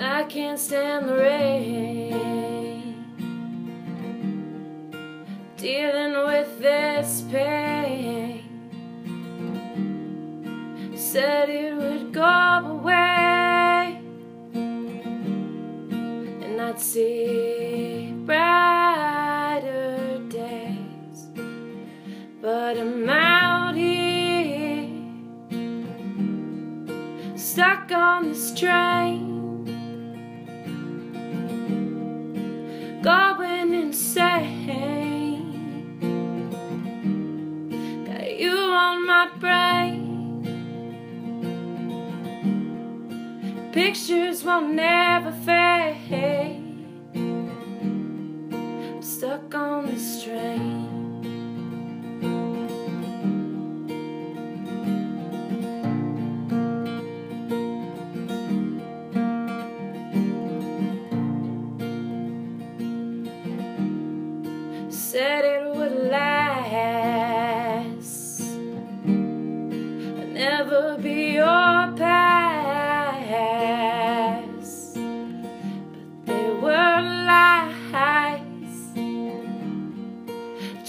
I can't stand the rain. Dealing with this pain. Said it would go away, and I'd see brighter days. But I'm out here, stuck on this train. On my brain. Pictures won't never fade. I'm stuck on this train.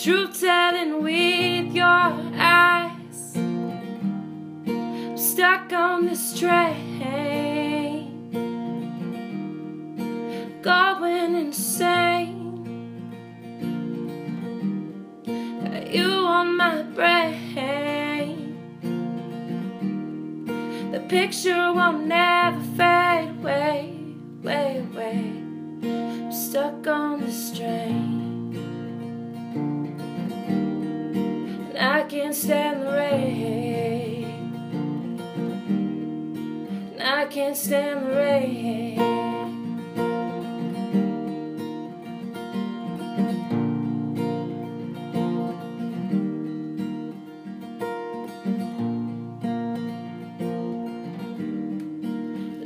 Truth telling with your eyes. I'm stuck on this train, going insane. Got you on my brain. The picture won't never fade away, way, way. Stuck on this train. Can't stand the rain. I can't stand the rain.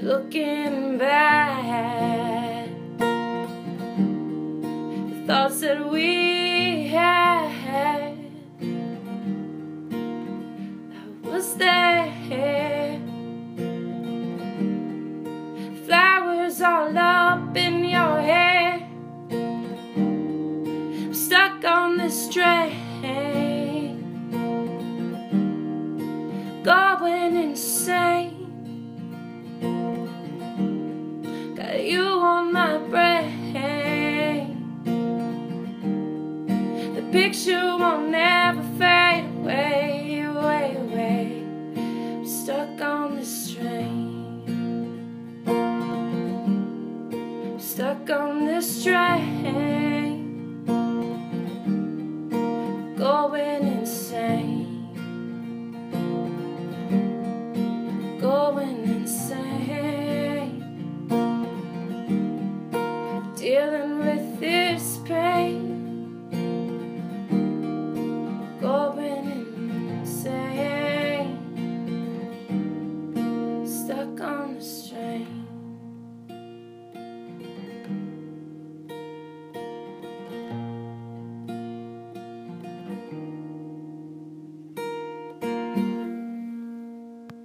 looking back. The thoughts that we had, was there. Flowers all up in your hair. I'm stuck on this train, going insane. Got you on my brain. The picture won't never train. Stuck on this train. Stuck on.